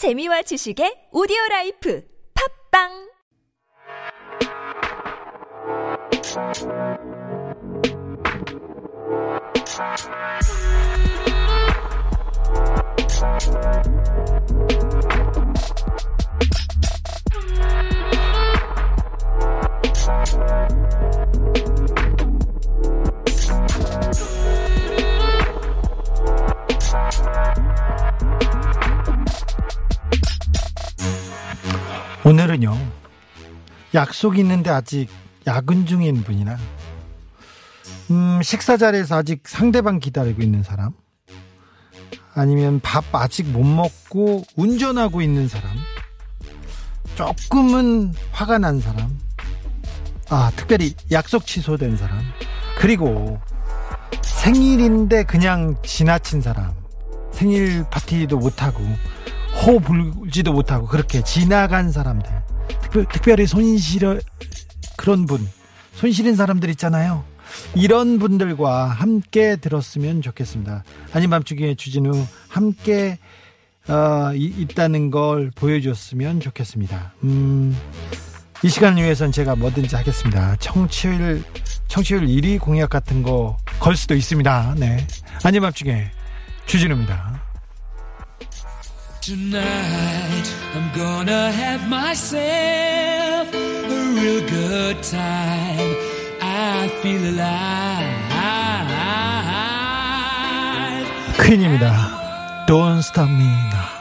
재미와 지식의 오디오 라이프 팝빵 오늘은요 약속이 있는데 아직 야근 중인 분이나 음, 식사 자리에서 아직 상대방 기다리고 있는 사람 아니면 밥 아직 못 먹고 운전하고 있는 사람 조금은 화가 난 사람 아 특별히 약속 취소된 사람 그리고 생일인데 그냥 지나친 사람 생일 파티도 못하고 호 불지도 못하고 그렇게 지나간 사람들. 특별, 특별히 손실을 그런 분. 손실인 사람들 있잖아요. 이런 분들과 함께 들었으면 좋겠습니다. 아닌 밤중에 주진우 함께 어, 이, 있다는 걸 보여줬으면 좋겠습니다. 음, 이 시간을 위해서는 제가 뭐든지 하겠습니다. 청취율 청취율 1위 공약 같은 거 걸 수도 있습니다. 네. 아닌 밤중에 주진우입니다 Tonight I'm gonna have myself a real good time. I feel alive. 퀸입니다 Don't Stop Me Now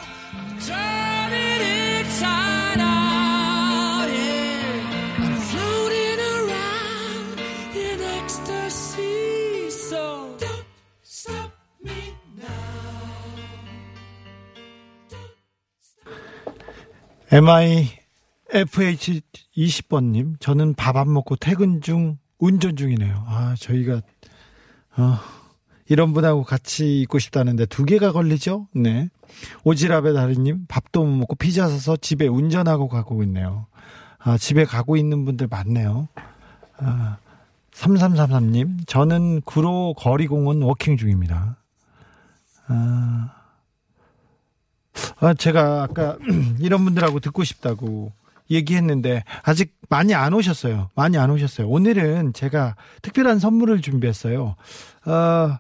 MIFH20번님, 저는 밥 안 먹고 퇴근 중, 운전 중이네요. 아, 저희가, 어, 이런 분하고 같이 있고 싶다는데 두 개가 걸리죠? 네. 오지랖의 달인님, 밥도 못 먹고 피자 사서 집에 운전하고 가고 있네요. 아, 집에 가고 있는 분들 많네요. 아, 3333님, 저는 구로 거리공원 워킹 중입니다. 아, 아, 제가 아까 이런 분들하고 듣고 싶다고 얘기했는데 아직 많이 안 오셨어요. 많이 안 오셨어요. 오늘은 제가 특별한 선물을 준비했어요. 어,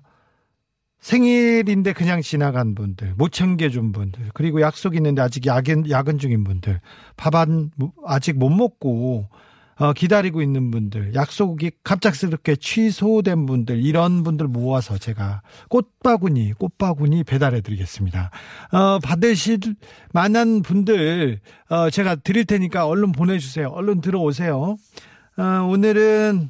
생일인데 그냥 지나간 분들, 못 챙겨준 분들, 그리고 약속 있는데 아직 야근, 야근 중인 분들, 밥 안, 아직 못 먹고 어, 기다리고 있는 분들, 약속이 갑작스럽게 취소된 분들, 이런 분들 모아서 제가 꽃바구니, 꽃바구니 배달해 드리겠습니다. 어, 받으실 만한 분들, 어, 제가 드릴 테니까 얼른 보내주세요. 얼른 들어오세요. 어, 오늘은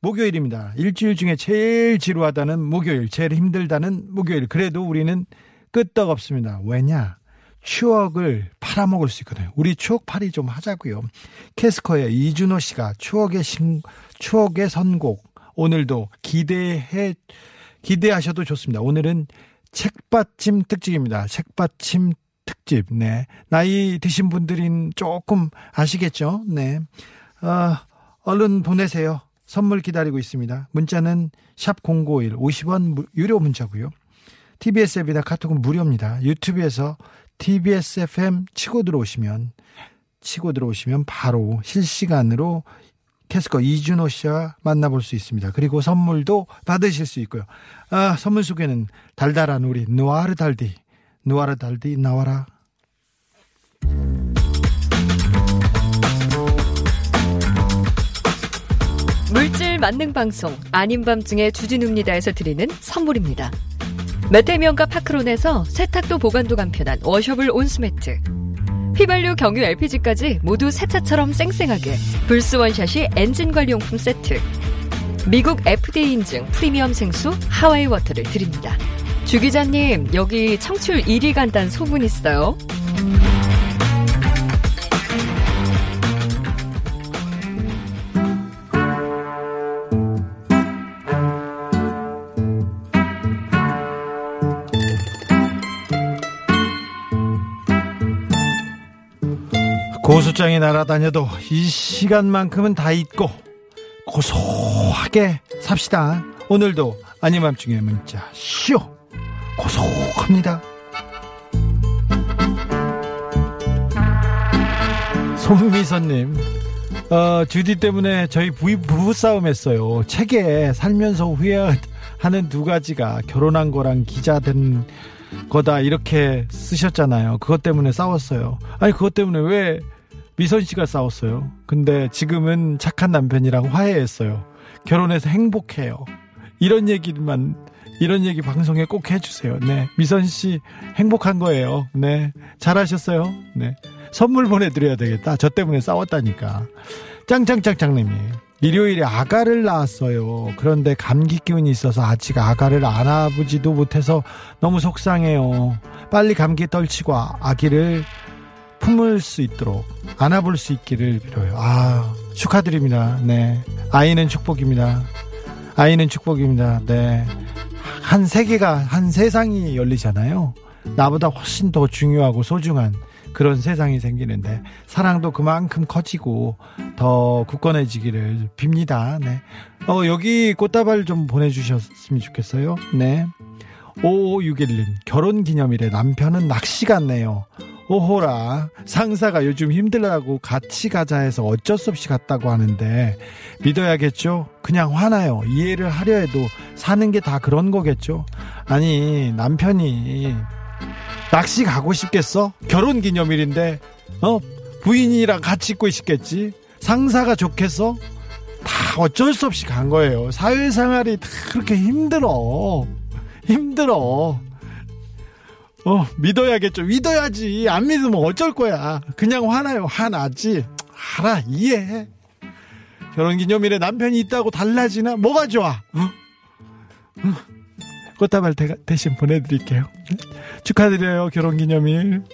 목요일입니다. 일주일 중에 제일 지루하다는 목요일, 제일 힘들다는 목요일. 그래도 우리는 끄떡 없습니다. 왜냐? 추억을 팔아먹을 수 있거든요. 우리 추억팔이 좀 하자고요. 캐스커의 이준호 씨가 추억의 신, 추억의 선곡 오늘도 기대해 기대하셔도 좋습니다. 오늘은 책받침 특집입니다. 책받침 특집. 네. 나이 드신 분들인 조금 아시겠죠? 네. 어, 얼른 보내세요. 선물 기다리고 있습니다. 문자는 샵 0951, 50원 유료 문자고요. TBS 앱이나 카톡은 무료입니다. 유튜브에서 TBS FM 치고 들어오시면 치고 들어오시면 바로 실시간으로 캐스커 이준호 씨와 만나볼 수 있습니다. 그리고 선물도 받으실 수 있고요. 아, 선물 소개는 달달한 우리 누아르 달디 누아르 달디 나와라. 물질 만능 방송 아닌 밤중에 주진우입니다에서 드리는 선물입니다. 메테미언과 파크론에서 세탁도 보관도 간편한 워셔블 온스매트 휘발유 경유 LPG까지 모두 새 차처럼 쌩쌩하게 불스 원샷이 엔진 관리용품 세트 미국 FDA 인증 프리미엄 생수 하와이 워터를 드립니다. 주 기자님 여기 청출 1위 간단 소문 있어요. 고소장이 날아다녀도 이 시간만큼은 다 잊고 고소하게 삽시다. 오늘도 아니맘중에 문자 쇼 고소합니다. 손미선님, 어, 주디 때문에 저희 부부, 부부싸움 했어요. 책에 살면서 후회하는 두 가지가 결혼한 거랑 기자 된 거다, 이렇게 쓰셨잖아요. 그것 때문에 싸웠어요. 아니, 그것 때문에 왜 미선 씨가 싸웠어요? 근데 지금은 착한 남편이랑 화해했어요. 결혼해서 행복해요. 이런 얘기만 이런 얘기 방송에 꼭 해주세요. 네. 미선 씨 행복한 거예요. 네. 잘하셨어요. 네. 선물 보내드려야 되겠다. 저 때문에 싸웠다니까. 짱짱짱짱님이 일요일에 아가를 낳았어요. 그런데 감기 기운이 있어서 아직 아가를 안아보지도 못해서 너무 속상해요. 빨리 감기 떨치고 아기를 품을 수 있도록 안아볼 수 있기를 빌어요. 아, 축하드립니다. 네. 아이는 축복입니다. 아이는 축복입니다. 네. 한 세계가, 한 세상이 열리잖아요. 나보다 훨씬 더 중요하고 소중한 그런 세상이 생기는데, 사랑도 그만큼 커지고 더 굳건해지기를 빕니다. 네. 어, 여기 꽃다발 좀 보내주셨으면 좋겠어요. 네. 5561님, 결혼 기념일에 남편은 낚시 갔네요. 오호라, 상사가 요즘 힘들다고 같이 가자 해서 어쩔 수 없이 갔다고 하는데, 믿어야겠죠? 그냥 화나요. 이해를 하려 해도 사는 게 다 그런 거겠죠? 아니, 남편이 낚시 가고 싶겠어? 결혼 기념일인데, 어? 부인이랑 같이 있고 싶겠지? 상사가 좋겠어? 다 어쩔 수 없이 간 거예요. 사회생활이 다 그렇게 힘들어. 힘들어. 어, 믿어야겠죠. 믿어야지. 안 믿으면 어쩔 거야. 그냥 화나요. 화나지. 알아. 이해해. 결혼 기념일에 남편이 있다고 달라지나? 뭐가 좋아? 어? 어? 꽃다발 대, 대신 보내드릴게요. 축하드려요. 결혼 기념일.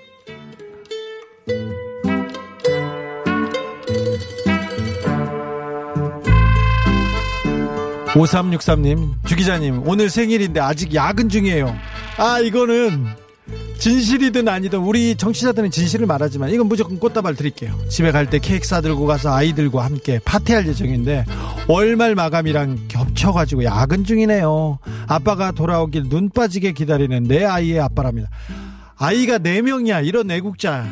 5363님, 주 기자님, 오늘 생일인데 아직 야근 중이에요. 아, 이거는 진실이든 아니든 우리 정치자들은 진실을 말하지만 이건 무조건 꽃다발 드릴게요. 집에 갈 때 케이크 싸들고 가서 아이들과 함께 파티할 예정인데 월말 마감이랑 겹쳐가지고 야근 중이네요. 아빠가 돌아오길 눈 빠지게 기다리는 내 아이의 아빠랍니다. 아이가 4명이야. 이런 애국자.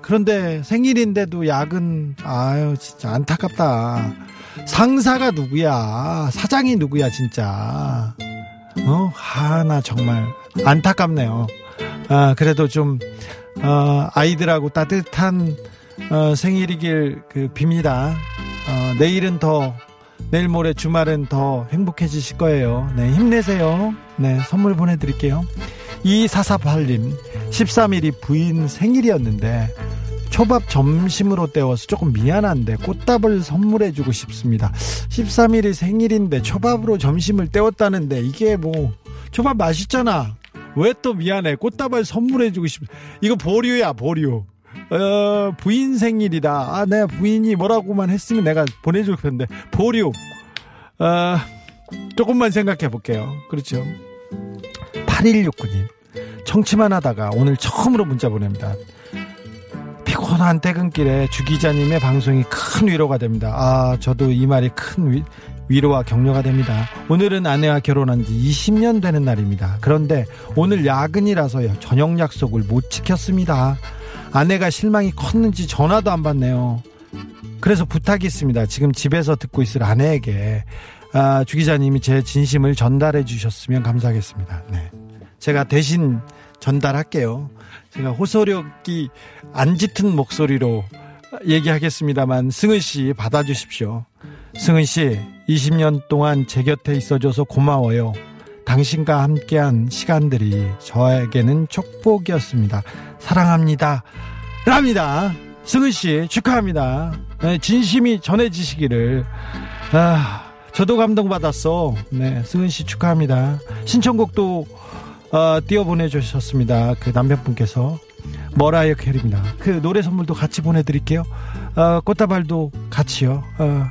그런데 생일인데도 야근, 아유, 진짜 안타깝다. 상사가 누구야? 사장이 누구야, 진짜. 어, 하나 정말 안타깝네요. 아, 그래도 좀, 어, 아이들하고 따뜻한, 어, 생일이길 그 빕니다. 어, 내일은 더, 내일 모레 주말은 더 행복해지실 거예요. 네, 힘내세요. 네, 선물 보내드릴게요. 2448님, 13일이 부인 생일이었는데, 초밥 점심으로 때워서 조금 미안한데 꽃다발 선물해주고 싶습니다. 13일이 생일인데 초밥으로 점심을 때웠다는데 이게 뭐 초밥 맛있잖아. 왜 또 미안해? 꽃다발 선물해주고 싶. 이거 보류야 보류. 어, 부인 생일이다. 아, 내가 부인이 뭐라고만 했으면 내가 보내줄 텐데 보류. 어, 조금만 생각해 볼게요. 그렇죠. 8169님. 청취만 하다가 오늘 처음으로 문자 보냅니다. 피곤한 퇴근길에 주 기자님의 방송이 큰 위로가 됩니다. 아, 저도 이 말이 큰 위, 위로와 격려가 됩니다. 오늘은 아내와 결혼한 지 20년 되는 날입니다. 그런데 오늘 야근이라서 저녁 약속을 못 지켰습니다. 아내가 실망이 컸는지 전화도 안 받네요. 그래서 부탁이 있습니다. 지금 집에서 듣고 있을 아내에게 아, 주 기자님이 제 진심을 전달해 주셨으면 감사하겠습니다. 네. 제가 대신 전달할게요. 제가 호소력이 안 짙은 목소리로 얘기하겠습니다만 승은 씨 받아주십시오. 승은 씨 20년 동안 제 곁에 있어줘서 고마워요. 당신과 함께한 시간들이 저에게는 축복이었습니다. 사랑합니다. 랍니다. 승은 씨 축하합니다. 네, 진심이 전해지시기를. 아, 저도 감동받았어. 네, 승은 씨 축하합니다. 신청곡도 어, 띄워 보내주셨습니다. 그 남편분께서 머라이어 캐리입니다. 그 노래 선물도 같이 보내드릴게요. 어, 꽃다발도 같이요. 어,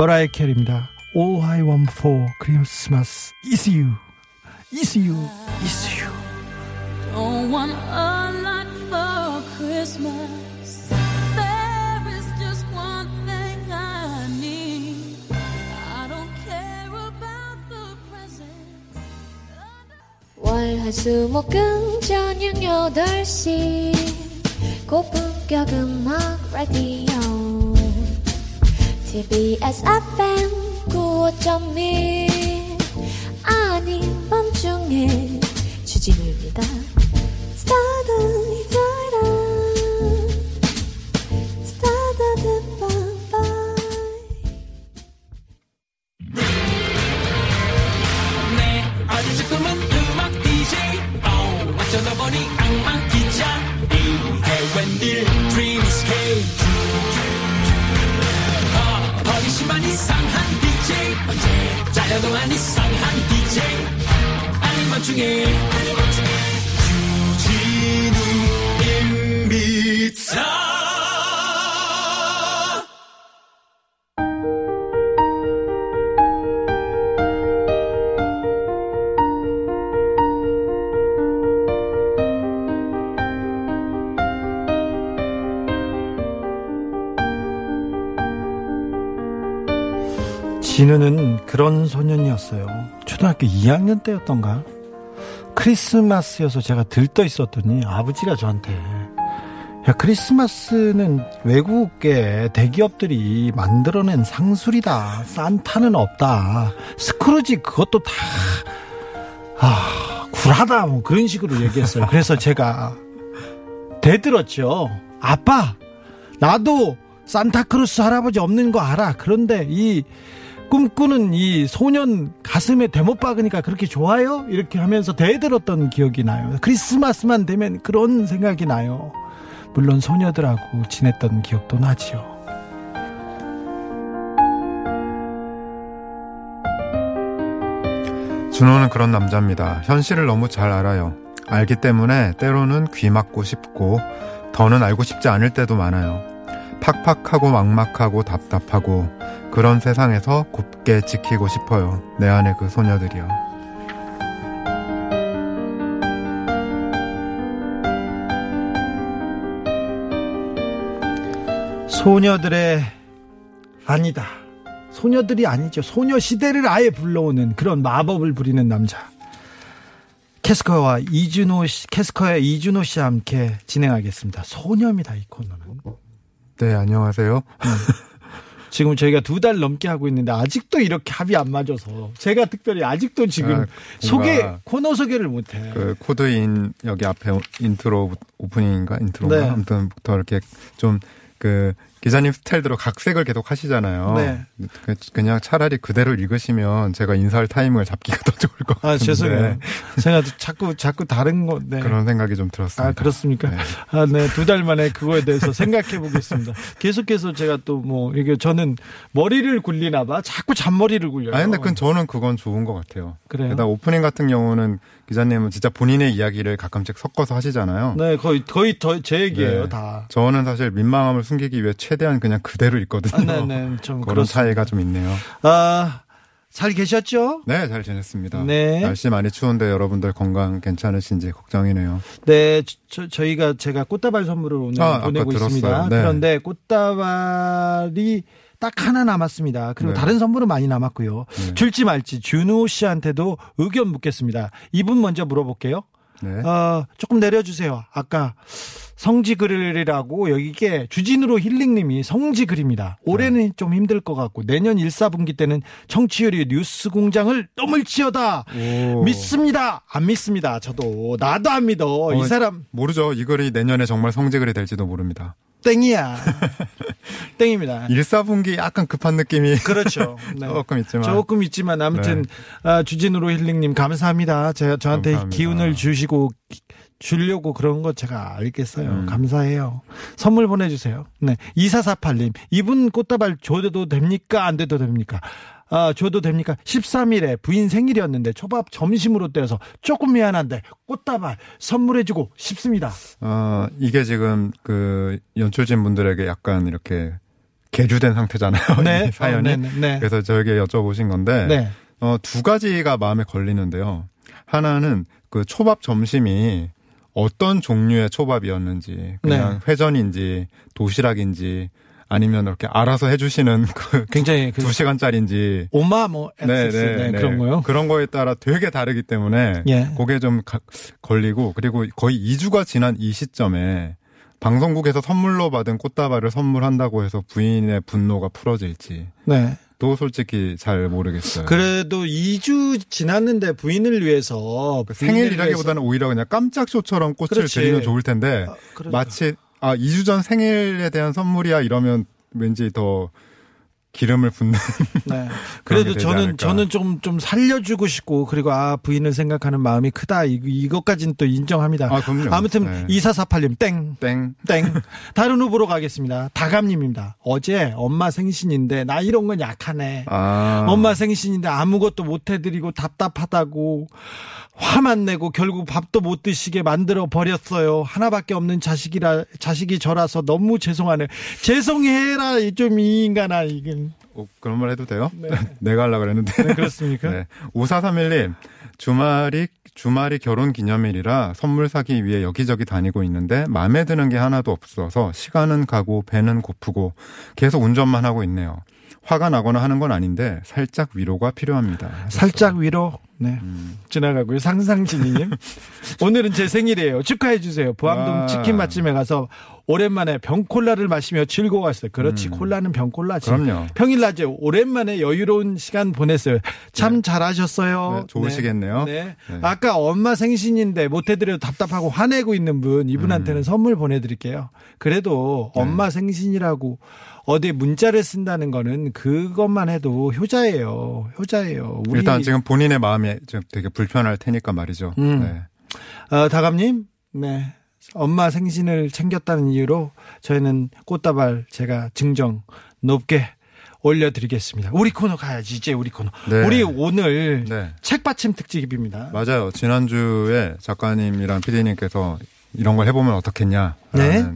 머라이어 캐리입니다. All I want for Christmas is you, is you, is you. Don't want a lot for Christmas. There is just one thing I need. I don't care about the presents. 월화수목금 저녁 8시 고품격 음악 라디오 TBS FM 95.1 아닌 밤중에 주진우입니다. 스타드 진우는 그런 소년이었어요. 초등학교 2학년 때였던가? 크리스마스여서 제가 들떠 있었더니 아버지가 저한테 야 크리스마스는 외국계 대기업들이 만들어낸 상술이다. 산타는 없다. 스크루지 그것도 다 아, 굴하다 뭐 그런 식으로 얘기했어요. 그래서 제가 대들었죠. 아빠, 나도 산타크루스 할아버지 없는 거 알아. 그런데 이 꿈꾸는 이 소년 가슴에 대못 박으니까 그렇게 좋아요? 이렇게 하면서 대들었던 기억이 나요. 크리스마스만 되면 그런 생각이 나요. 물론 소녀들하고 지냈던 기억도 나지요. 준호는 그런 남자입니다. 현실을 너무 잘 알아요. 알기 때문에 때로는 귀 막고 싶고 더는 알고 싶지 않을 때도 많아요. 팍팍하고 막막하고 답답하고 그런 세상에서 곱게 지키고 싶어요. 내 안에 그 소녀들이요. 소녀들의 아니다. 소녀들이 아니죠. 소녀 시대를 아예 불러오는 그런 마법을 부리는 남자. 캐스커와 이준호 씨, 캐스커와 이준호 씨와 함께 진행하겠습니다. 소녀입니다, 이 코너는. 네, 안녕하세요. 지금 저희가 두 달 넘게 하고 있는데 아직도 이렇게 합이 안 맞아서 제가 특별히 아직도 지금 아, 소개 코너 소개를 못해. 그 코드인 여기 앞에 인트로 오프닝인가 인트로인가 네. 아무튼부터 이렇게 좀그 기자님 스타일대로 각색을 계속 하시잖아요. 네. 그- 그냥 차라리 그대로 읽으시면 제가 인사할 타이밍을 잡기가 더 좋을 것 같은데. 아 죄송해요. 제가 자꾸 자꾸 다른 거. 네. 그런 생각이 좀 들었습니다. 아 그렇습니까? 네. 아, 네. 두 달 만에 그거에 대해서 생각해 보겠습니다. 계속해서 제가 또 뭐 이게 저는 머리를 굴리나 봐. 자꾸 잔머리를 굴려요. 아 근데 그 저는 그건 좋은 것 같아요. 그래요? 게다가 오프닝 같은 경우는 기자님은 진짜 본인의 이야기를 가끔씩 섞어서 하시잖아요. 네, 거의 거의 더제 얘기예요, 네. 다. 저는 사실 민망함을 숨기기 위해 최대한 그냥 그대로 읽거든요. 아, 네, 네. 좀 그런 그렇습니다. 차이가 좀 있네요. 아, 잘 계셨죠? 네, 잘 지냈습니다. 네. 날씨 많이 추운데 여러분들 건강 괜찮으신지 걱정이네요. 네, 저, 저희가 제가 꽃다발 선물을 오늘 아, 보내고. 있습니다. 네. 그런데 꽃다발이 딱 하나 남았습니다. 그리고 네. 다른 선물은 많이 남았고요. 네. 줄지 말지 준우 씨한테도 의견 묻겠습니다. 이분 먼저 물어볼게요. 네. 어, 조금 내려주세요. 아까 성지글이라고 여기게 주진우로 힐링님이 성지글입니다. 올해는 네. 좀 힘들 것 같고 내년 1, 4분기 때는 청취율이 뉴스 공장을 넘을지어다. 오. 믿습니다. 안 믿습니다. 저도 나도 안 믿어. 이 어, 사람 모르죠. 이 글이 내년에 정말 성지글이 될지도 모릅니다. 땡이야. 땡입니다. 1, 4분기 약간 급한 느낌이 그렇죠. 네. 조금 있지만. 조금 있지만 아무튼 아, 주진우로 힐링님 감사합니다. 제가 저한테 감사합니다. 기운을 주시고 기- 주려고 그런 거 제가 알겠어요. 음. 감사해요. 선물 보내주세요. 네. 2448님, 이분 꽃다발 줘도 됩니까? 안 돼도 됩니까? 아, 줘도 됩니까? 13일에 부인 생일이었는데 초밥 점심으로 떼어서 조금 미안한데 꽃다발 선물해주고 싶습니다. 어, 이게 지금 그 연출진 분들에게 약간 이렇게 계류된 상태잖아요. 네. 이 사연이. 어, 네, 네, 네. 그래서 저에게 여쭤보신 건데 네. 어, 두 가지가 마음에 걸리는데요. 하나는 그 초밥 점심이 어떤 종류의 초밥이었는지 그냥 네. 회전인지 도시락인지 아니면 이렇게 알아서 해주시는 그 굉장히 그 두 시간짜리인지 오마 뭐 엑세스 네, 그런 거요. 그런 거에 따라 되게 다르기 때문에 예. 그게 좀 가- 걸리고 그리고 거의 2주가 지난 이 시점에 방송국에서 선물로 받은 꽃다발을 선물한다고 해서 부인의 분노가 풀어질지 네. 또 솔직히 잘 모르겠어요. 그래도 2주 지났는데 부인을 위해서 부인을 생일이라기보다는 오히려 그냥 깜짝 쇼처럼 꽃을 그렇지. 드리면 좋을 텐데 위해서- 아, 그러니까. 마치 아 2주 전 생일에 대한 선물이야 이러면 왠지 더 기름을 붓는 네. 그래도 저는 않을까. 저는 좀좀 살려주고 싶고 그리고 아 부인을 생각하는 마음이 크다 이, 이것까지는 또 인정합니다. 아, 그럼요. 아무튼 네. 2448님 땡. 땡. 땡. 다른 후보로 가겠습니다. 다감님입니다. 어제 엄마 생신인데 나 이런 건 약하네. 아 엄마 생신인데 아무것도 못 해드리고 답답하다고 화만 내고 결국 밥도 못 드시게 만들어 버렸어요. 하나밖에 없는 자식이라 자식이 저라서 너무 죄송하네. 죄송해라 좀 이 인간아 이건 어, 그런 말 해도 돼요? 네. 내가 하려고 그랬는데. 네, 그렇습니까? 네. 5431님, 주말이, 주말이 결혼 기념일이라 선물 사기 위해 여기저기 다니고 있는데 마음에 드는 게 하나도 없어서 시간은 가고 배는 고프고 계속 운전만 하고 있네요. 화가 나거나 하는 건 아닌데 살짝 위로가 필요합니다. 살짝 위로 네 음. 지나가고요. 상상진이님 오늘은 제 생일이에요. 축하해 주세요. 보암동 아. 치킨 맛집에 가서 오랜만에 병콜라를 마시며 즐거웠어요. 그렇지 음. 콜라는 병콜라지. 그럼요. 평일 낮에 오랜만에 여유로운 시간 보냈어요. 참 잘하셨어요. 네, 좋으시겠네요. 네. 네. 네. 아까 엄마 생신인데 못해드려 답답하고 화내고 있는 분 이분한테는 선물 보내드릴게요. 그래도 네. 엄마 생신이라고 어디 문자를 쓴다는 거는 그것만 해도 효자예요. 효자예요. 일단 지금 본인의 마음이 지금 되게 불편할 테니까 말이죠. 음. 네. 어, 다감님, 네. 엄마 생신을 챙겼다는 이유로 저희는 꽃다발 제가 증정 높게 올려드리겠습니다. 우리 코너 가야지, 이제 우리 코너. 네. 우리 오늘 네. 책받침 특집입니다. 맞아요. 지난주에 작가님이랑 PD님께서 이런 걸 해보면 어떻겠냐라는 네.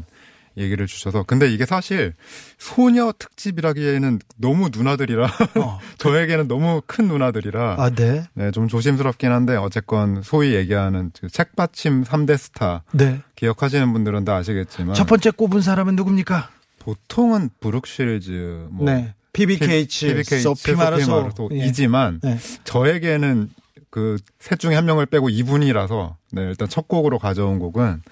얘기를 주셔서 근데 이게 사실 소녀 특집이라기에는 너무 누나들이라 어. 저에게는 너무 큰 누나들이라 아, 네. 네, 좀 조심스럽긴 한데 어쨌건 소위 얘기하는 그 책받침 3대 스타 네. 기억하시는 분들은 다 아시겠지만 첫 번째 꼽은 사람은 누굽니까? 보통은 브룩실즈 뭐 네. PBKH, PBK, 소피 마르소. 예. 이지만 네. 저에게는 그 셋 중에 한 명을 빼고 이분이라서 네, 일단 첫 곡으로 가져온 곡은 예,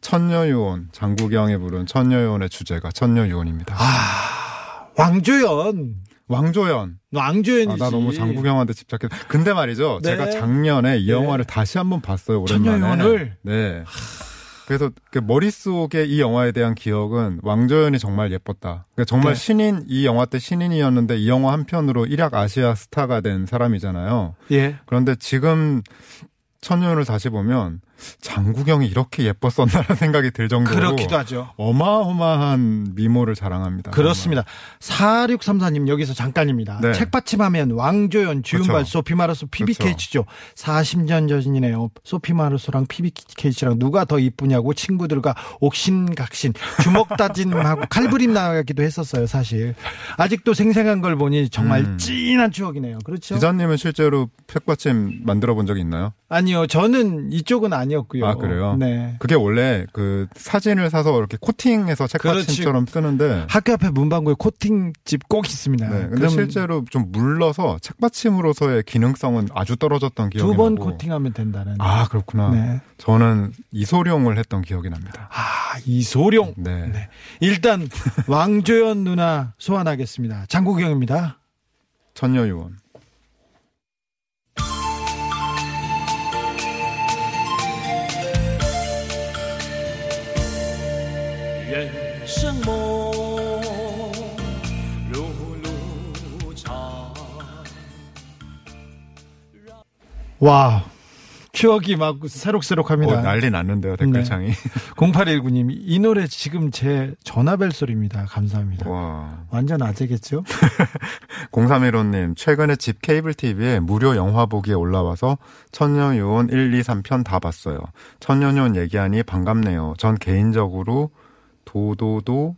천녀유온 장국영이 부른 천녀유온의 주제가 천녀유온입니다. 아, 왕조연. 왕조연. 왕조연이지. 아, 나 너무 장국영한테 집착해. 근데 말이죠. 네. 제가 작년에 이 네. 영화를 다시 한번 봤어요. 오랜만에. 천녀유온을? 네. 그래서 그 머릿속에 이 영화에 대한 기억은 왕조연이 정말 예뻤다. 그러니까 정말 네. 신인 이 영화 때 신인이었는데 이 영화 한 편으로 일약 아시아 스타가 된 사람이잖아요. 예. 그런데 지금 천년을 다시 보면 장국영이 이렇게 예뻤었나라는 생각이 들 정도로 그렇기도 하죠. 어마어마한 미모를 자랑합니다. 그렇습니다. 4634님 여기서 잠깐입니다. 네. 책받침하면 왕조연, 주윤발, 그렇죠. 소피 마르소, PBKH죠. 40년 전이네요. 소피 마르소랑 PBKH랑 누가 더 이쁘냐고 친구들과 옥신각신 주먹 다짐하고 칼부림 나가기도 했었어요. 사실 아직도 생생한 걸 보니 정말 음. 찐한 추억이네요. 그렇죠? 기자님은 실제로 책받침 만들어 본 적이 있나요? 아니요, 저는 이쪽은 아니 었고요. 아, 그래요? 네. 그게 원래 그 사진을 사서 이렇게 코팅해서 책받침처럼 쓰는데 학교 앞에 문방구에 코팅집 꼭 있습니다. 네, 근데 실제로 좀 물러서 책받침으로서의 기능성은 아주 떨어졌던 기억이 두 번. 코팅하면 된다는. 아 그렇구나. 네. 저는 이소룡을 했던 기억이 납니다. 아, 이소룡. 네. 네. 일단 왕조연 누나 소환하겠습니다. 장국영입니다. 천녀유원. 人生梦，碌碌长。 와. 추억이 막 새록새록합니다. 어, 난리 났는데요 네. 댓글창이. 0819님, 이 노래 지금 제 전화벨 소리입니다. 감사합니다. 와. 완전 아재겠죠? 0315님, 최근에 집 케이블 TV에 무료 영화 보기에 올라와서 천녀유온 1, 2, 3편 다 봤어요. 천녀유온 얘기하니 반갑네요. 전 개인적으로 도도도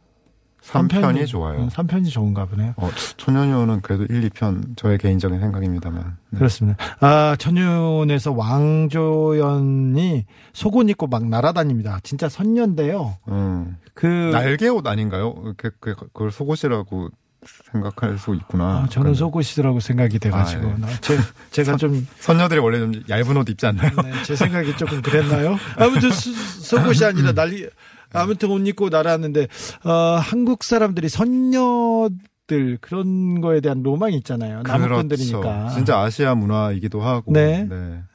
3편이 좋아요. 3편이 좋은가 보네요. 어, 천녀유온은 그래도 1, 2편 저의 개인적인 생각입니다만. 네. 그렇습니다. 아, 천윤에서 왕조연이 속옷 입고 막 날아다닙니다. 진짜 선녀인데요. 음. 그, 날개옷 아닌가요? 그, 그, 그걸 속옷이라고 생각할 수 있구나. 아, 저는. 속옷이라고 생각이 돼가지고. 아, 예. 나- 제, 제가 좀, 선녀들이 원래 좀 얇은 옷 입지 않나요? 네, 제 생각이 조금 그랬나요? 아무튼 수- 속옷이 아니라 난리, 아무튼 옷 입고 날았는데 어, 한국 사람들이 선녀 들 그런 거에 대한 로망이 있잖아요. 남편들이니까. 그렇죠. 진짜 아시아 문화이기도 하고. 네.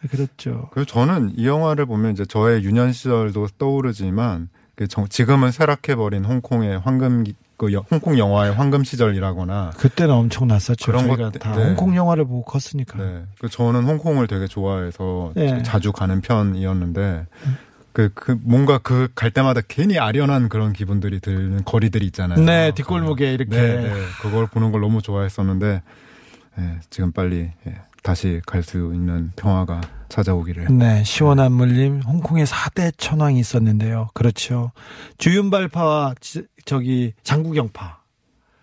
그렇죠. 그리고 저는 이 영화를 보면 이제 저의 유년 시절도 떠오르지만 그 정- 지금은 쇠락해버린 홍콩의 황금 기- 그 여- 홍콩 영화의 황금 시절이라거나 그때는 엄청 났었죠. 그런 것들- 다 네. 홍콩 영화를 보고 컸으니까. 네. 그 저는 홍콩을 되게 좋아해서 네. 자주 가는 편이었는데 그, 그 뭔가 그 갈 때마다 괜히 아련한 그런 기분들이 드는 거리들이 있잖아요. 네, 뒷골목에 이렇게. 네, 네. 그걸 보는 걸 너무 좋아했었는데 예, 지금 빨리 예, 다시 갈 수 있는 평화가 찾아오기를. 네, 시원한 물림 홍콩에 4대 천왕이 있었는데요. 그렇죠. 주윤발파와 지- 저기 장구경파,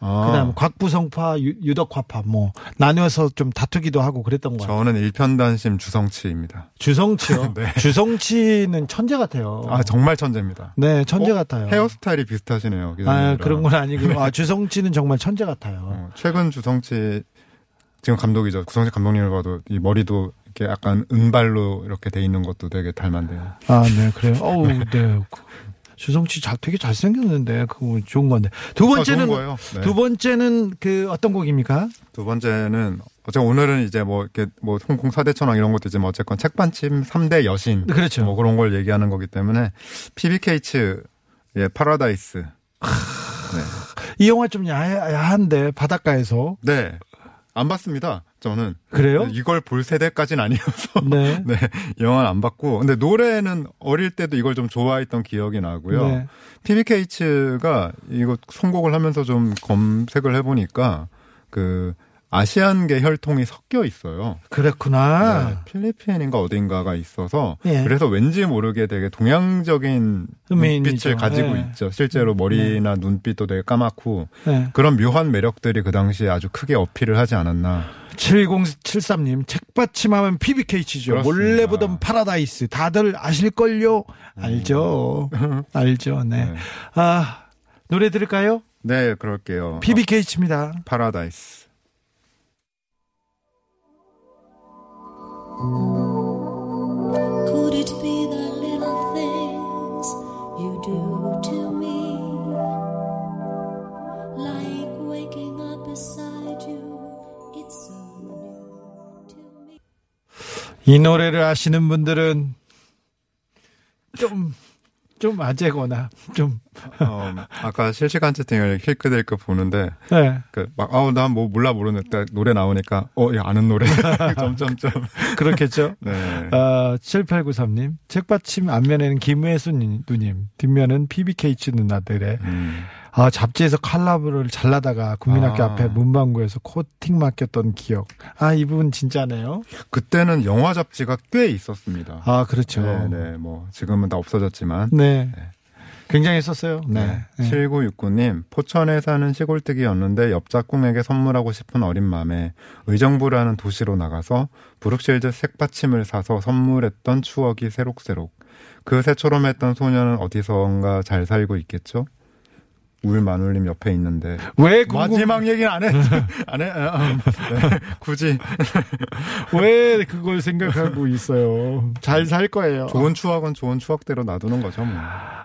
아, 그다음 곽부성파, 유, 유덕화파 뭐 나뉘어서 좀 다투기도 하고 그랬던 것 같아요. 저는 일편단심 주성치입니다. 주성치요. 네. 주성치는 천재 같아요. 아 정말 천재입니다. 네, 천재 어? 같아요. 헤어스타일이 비슷하시네요. 아, 기자님이랑. 그런 건 아니고 아, 주성치는 정말 천재 같아요. 어, 최근 주성치 지금 감독이죠. 구성치 감독님을 봐도 이 머리도 이렇게 약간 은발로 이렇게 돼 있는 것도 되게 닮았네요. 아, 네, 그래요. 어우, 네. 주성치 잘 되게 잘 생겼는데 그거 좋은 건데. 두 아, 번째는. 네. 두 번째는 그 어떤 곡입니까? 두 번째는 어제 오늘은 이제 뭐 이렇게 뭐 홍콩 사대천왕 이런 것도 이제 뭐 어쨌건 책반침 3대 여신 그렇죠. 뭐 그런 걸 얘기하는 거기 때문에 피비 케이츠의 파라다이스 이 영화 좀 야해, 야한데 바닷가에서 네. 안 봤습니다. 저는 그래요? 이걸 볼 세대까지는 아니어서 네. 네, 영화는 안 봤고 근데 노래는 어릴 때도 이걸 좀 좋아했던 기억이 나고요. 네. 피비 케이츠가 이거 선곡을 하면서 좀 검색을 해보니까 그 아시안계 혈통이 섞여 있어요. 그렇구나. 네, 필리핀인가 어딘가가 있어서 예. 그래서 왠지 모르게 되게 동양적인. 눈빛을 가지고 네. 있죠. 실제로 머리나 눈빛도 되게 까맣고 네. 그런 묘한 매력들이 그 당시에 아주 크게 어필을 하지 않았나. 7073님 책받침하면 피비 케이츠죠. 그렇습니다. 몰래 보던 파라다이스 다들 아실걸요? 알죠. 알죠. 네. 네. 아 노래 들을까요? 네, 그럴게요. 피비 케이츠입니다. 어, 파라다이스. 이 노래를 아시는 분들은 좀, 좀 아재거나, 좀, 어, 아까 실시간 채팅을 힐끗힐끗 보는데, 네, 그, 막, 아우, 난 뭐 몰라 모르는데, 노래 나오니까, 어, 야, 아는 노래. 점점점. 그렇겠죠. 네. 어, 7893님, 책받침 앞면에는 김혜수 누님, 뒷면은 PBK치 누나들의, 음. 아, 잡지에서 칼라브를 잘라다가 국민학교 아. 앞에 문방구에서 코팅 맡겼던 기억. 아, 이 부분 진짜네요. 그때는 영화 잡지가 꽤 있었습니다. 아, 그렇죠. 네, 네, 뭐, 지금은 다 없어졌지만. 네. 굉장히 썼어요. 네. 네. 7969님, 포천에 사는 시골뜨기였는데 옆 짝꿍에게 선물하고 싶은 어린 마음에 의정부라는 도시로 나가서 브룩실드 색받침을 사서 선물했던 추억이 새록새록. 그 새초롬했던 소녀는 어디선가 잘 살고 있겠죠? 울마눌님 옆에 있는데. 왜 궁금, 마지막 얘기는 안 해. 안 해. 아, 음, 네, 굳이. 왜 그걸 생각하고 있어요? 잘 살 거예요. 좋은 추억은 좋은 추억대로 놔두는 거죠, 뭐.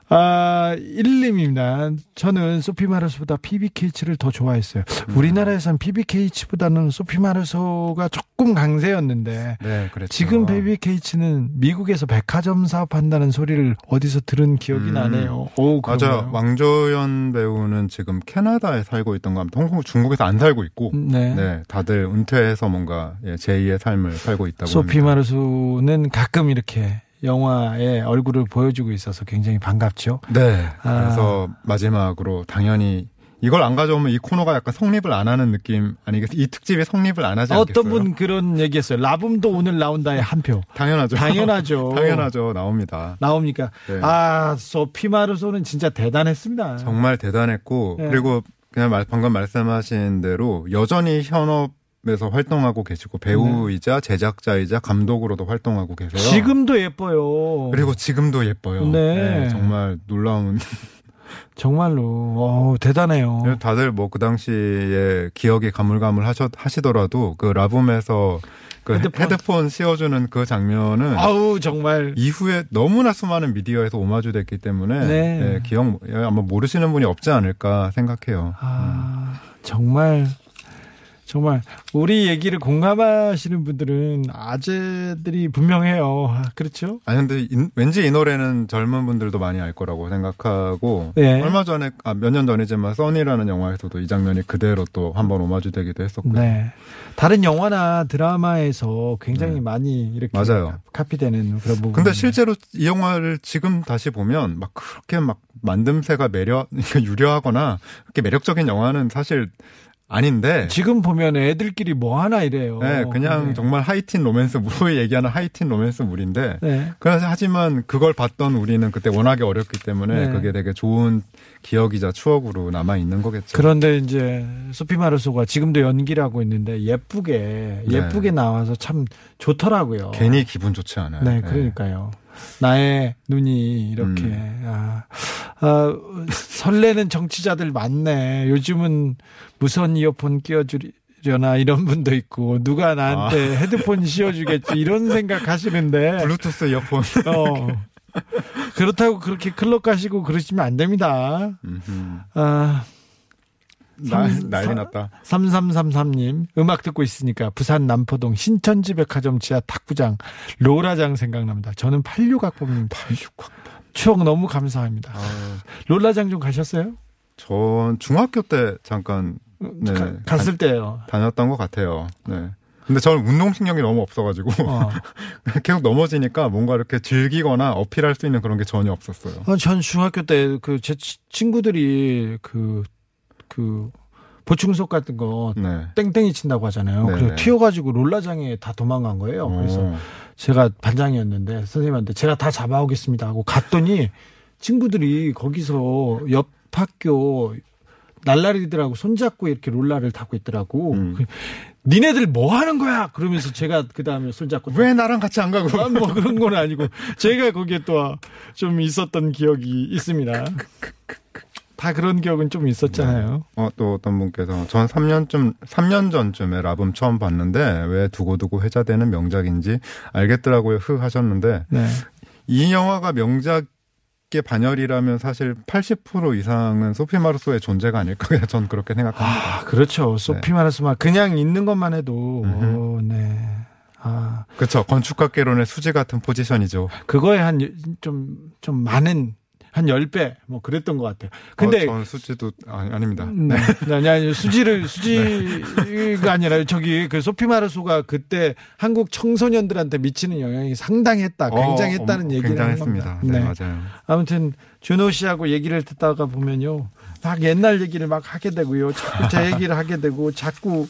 아, 1님입니다. 저는 소피 마르소보다 PBK치를 더 좋아했어요. 음. 우리나라에선 PBK치보다는 소피 마르소가 조금 강세였는데, 네, 그랬죠. 지금 PBK치는 미국에서 백화점 사업한다는 소리를 어디서 들은 기억이 음. 나네요. 오, 맞아요. 왕조연 배 우는 지금 캐나다에 살고 있던 거 합니다. 홍콩, 중국에서 안 살고 있고. 네. 네, 다들 은퇴해서 뭔가 예, 제2의 삶을 살고 있다고 합니다. 소피마르소는 가끔 이렇게 영화에 얼굴을 보여주고 있어서 굉장히 반갑죠. 네. 아. 그래서 마지막으로 당연히 이걸 안 가져오면 이 코너가 약간 성립을 안 하는 느낌 아니겠어요? 이 특집이 성립을 안 하지 않겠어요? 어떤 분 그런 얘기했어요. 라붐도 오늘 나온다에 한 표. 당연하죠. 당연하죠. 당연하죠. 나옵니다. 나옵니까? 네. 아, 소피 마르소는 진짜 대단했습니다. 정말 대단했고 네. 그리고 그냥 말- 방금 말씀하신 대로 여전히 현업 에서 활동하고 계시고 배우이자 제작자이자 감독으로도 활동하고 계세요. 지금도 예뻐요. 그리고 지금도 예뻐요. 네. 정말 놀라운 정말로 어, 대단해요. 다들 뭐 그 당시에 기억이 가물가물 하셔, 하시더라도 그 라붐에서 그 헤드폰. 헤드폰, 씌워주는 그 장면은 아우 정말 이후에 너무나 수많은 미디어에서 오마주 됐기 때문에 네. 예, 기억 아마 모르시는 분이 없지 않을까 생각해요. 아 정말 정말 우리 얘기를 공감하시는 분들은 아재들이 분명해요. 아, 그렇죠? 아니 근데 이- 왠지 이 노래는 젊은 분들도 많이 알 거라고 생각하고 네. 얼마 전에 아, 몇 년 전이지만 써니라는 영화에서도 이 장면이 그대로 또 한번 오마주되기도 했었고요. 네. 다른 영화나 드라마에서 굉장히 네. 많이 이렇게 맞아요. 카피되는 그런 부분. 근데 실제로 이 영화를 지금 다시 보면 막 그렇게 막 만듦새가 매력 유려하거나 그렇게 매력적인 영화는 사실 아닌데 지금 보면 애들끼리 뭐 하나 이래요. 네, 그냥 네. 정말 하이틴 로맨스 뭐 우리 얘기하는 하이틴 로맨스 물인데 네. 그래서 하지만 그걸 봤던 우리는 그때 워낙에 어렸기 때문에 네. 그게 되게 좋은 기억이자 추억으로 남아 있는 거겠죠. 그런데 이제 소피 마르소가 지금도 연기를 하고 있는데 예쁘게 네. 예쁘게 나와서 참 좋더라고요. 괜히 기분 좋지 않아요. 네, 그러니까요. 나의 눈이 이렇게 음. 아, 아, 설레는 정치자들 많네. 요즘은 무선 이어폰 끼워주려나 이런 분도 있고 누가 나한테 헤드폰 씌워주겠지 이런 생각 하시는데 블루투스 이어폰. 어, 그렇다고 그렇게 클럽 가시고 그러시면 안 됩니다. 음흠. 아, 나, 삼- 난리 사- 났다. 3333님, 음악 듣고 있으니까 부산 남포동 신천지 백화점 지하 탁구장, 로라장 생각납니다. 저는 86학번입니다. 86학번. 추억 너무 감사합니다. 아, 롤라장 좀 가셨어요? 전 중학교 때 잠깐 네. 가- 갔을 때요. 다녔던 것 같아요. 네. 근데 저는 운동신경이 너무 없어가지고 어. 계속 넘어지니까 뭔가 이렇게 즐기거나 어필할 수 있는 그런 게 전혀 없었어요. 어, 전 중학교 때 그 제 친구들이 그, 그, 보충석 같은 거 네. 땡땡이 친다고 하잖아요. 네네. 그래서 튀어가지고 롤라장에 다 도망간 거예요. 그래서 어. 제가 반장이었는데 선생님한테 제가 다 잡아오겠습니다 하고 갔더니 친구들이 거기서 옆 학교 날라리들하고 손잡고 이렇게 롤라를 타고 있더라고. 음. 그, 니네들 뭐 하는 거야? 그러면서 제가 그 다음에 손잡고 왜 나랑 같이 안 가고? 아, 뭐 그런 건 아니고 제가 거기에 또 좀 있었던 기억이 있습니다. 다 그런 기억은 좀 있었잖아요. 어, 또 어떤 분께서 전 3년쯤 3년 전쯤에 라붐 처음 봤는데 왜 두고두고 회자되는 명작인지 알겠더라고요. 흐 하셨는데 네. 이 영화가 명작의 반열이라면 사실 80% 이상은 소피 마르소의 존재가 아닐까 전 그렇게 생각합니다. 아, 그렇죠. 소피 마르스마 그냥 있는 것만 해도 네. 어, 네. 아, 그렇죠. 건축학개론의 수지 같은 포지션이죠. 그거에 한 좀좀 많은 한 10배 뭐 그랬던 것 같아요. 근데 어, 전 수지도 아니, 아닙니다. 네. 아니, 아니, 수지를, 수지가 아니라 저기 그 소피 마르소가 그때 한국 청소년들한테 미치는 영향이 상당했다, 굉장했다는 어, 얘기를. 겁니다. 네, 네. 맞아요. 아무튼 준호 씨하고 얘기를 듣다가 보면요. 막 옛날 얘기를 막 하게 되고요. 자꾸 제 얘기를 하게 되고 자꾸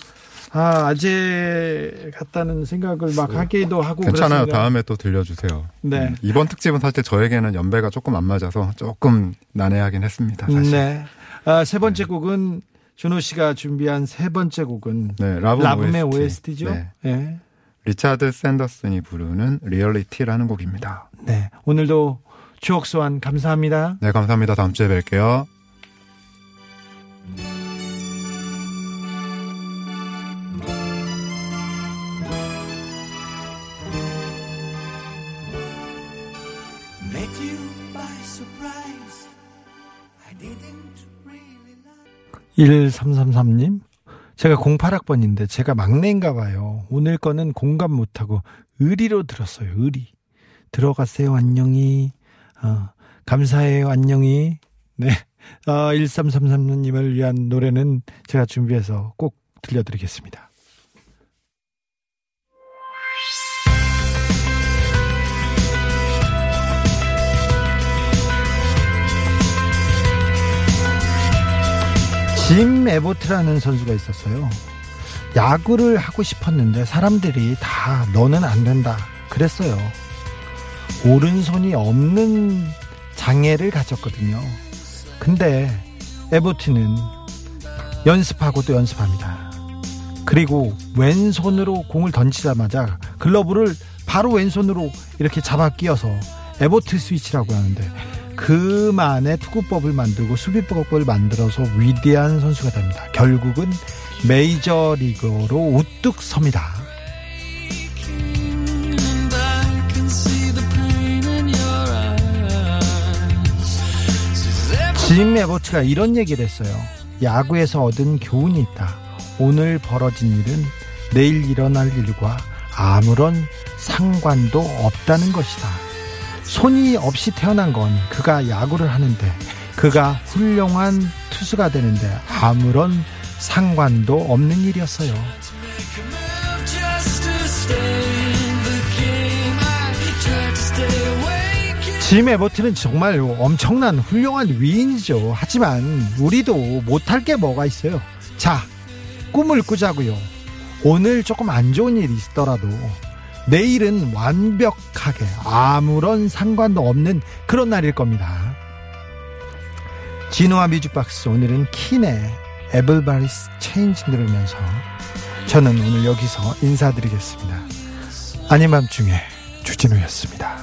아, 아재 같다는 생각을 막 하기도 하고 괜찮아요. 그렇습니다. 다음에 또 들려주세요. 네. 음, 이번 특집은 사실 저에게는 연배가 조금 안 맞아서 조금 난해하긴 했습니다. 사실. 네. 아, 세 번째 곡은 준호 씨가 준비한 세 번째 곡은 네, La Boum La Boum의 OST. OST죠. 네. 네. 리차드 샌더슨이 부르는 Reality라는 곡입니다. 네. 오늘도 추억 소환 감사합니다. 네, 감사합니다. 다음 주에 뵐게요. 1333님. 제가 08학번인데 제가 막내인가 봐요. 오늘 거는 공감 못하고 의리로 들었어요. 의리. 들어가세요. 안녕히. 어, 감사해요. 안녕히. 네. 어, 1333님을 위한 노래는 제가 준비해서 꼭 들려드리겠습니다. 짐 에보트라는 선수가 있었어요. 야구를 하고 싶었는데 사람들이 다 너는 안 된다 그랬어요. 오른손이 없는 장애를 가졌거든요. 근데 에보트는 연습하고 또 연습합니다. 그리고 왼손으로 공을 던지자마자 글러브를 바로 왼손으로 이렇게 잡아 끼어서 에보트 스위치라고 하는데 그만의 투구법을 만들고 수비법을 만들어서 위대한 선수가 됩니다. 결국은 메이저리그로 우뚝 섭니다. 짐 에버츠가 이런 얘기를 했어요. 야구에서 얻은 교훈이 있다. 오늘 벌어진 일은 내일 일어날 일과 아무런 상관도 없다는 것이다. 손이 없이 태어난 건 그가 야구를 하는데 그가 훌륭한 투수가 되는데 아무런 상관도 없는 일이었어요. 짐 에버트는 정말 엄청난 훌륭한 위인이죠. 하지만 우리도 못할 게 뭐가 있어요. 자, 꿈을 꾸자고요. 오늘 조금 안 좋은 일이 있더라도 내일은 완벽하게 아무런 상관도 없는 그런 날일 겁니다. 진우와 뮤직박스 오늘은 Keane의 Everybody's Changing 들으면서 저는 오늘 여기서 인사드리겠습니다. 아닌 밤중에 주진우였습니다.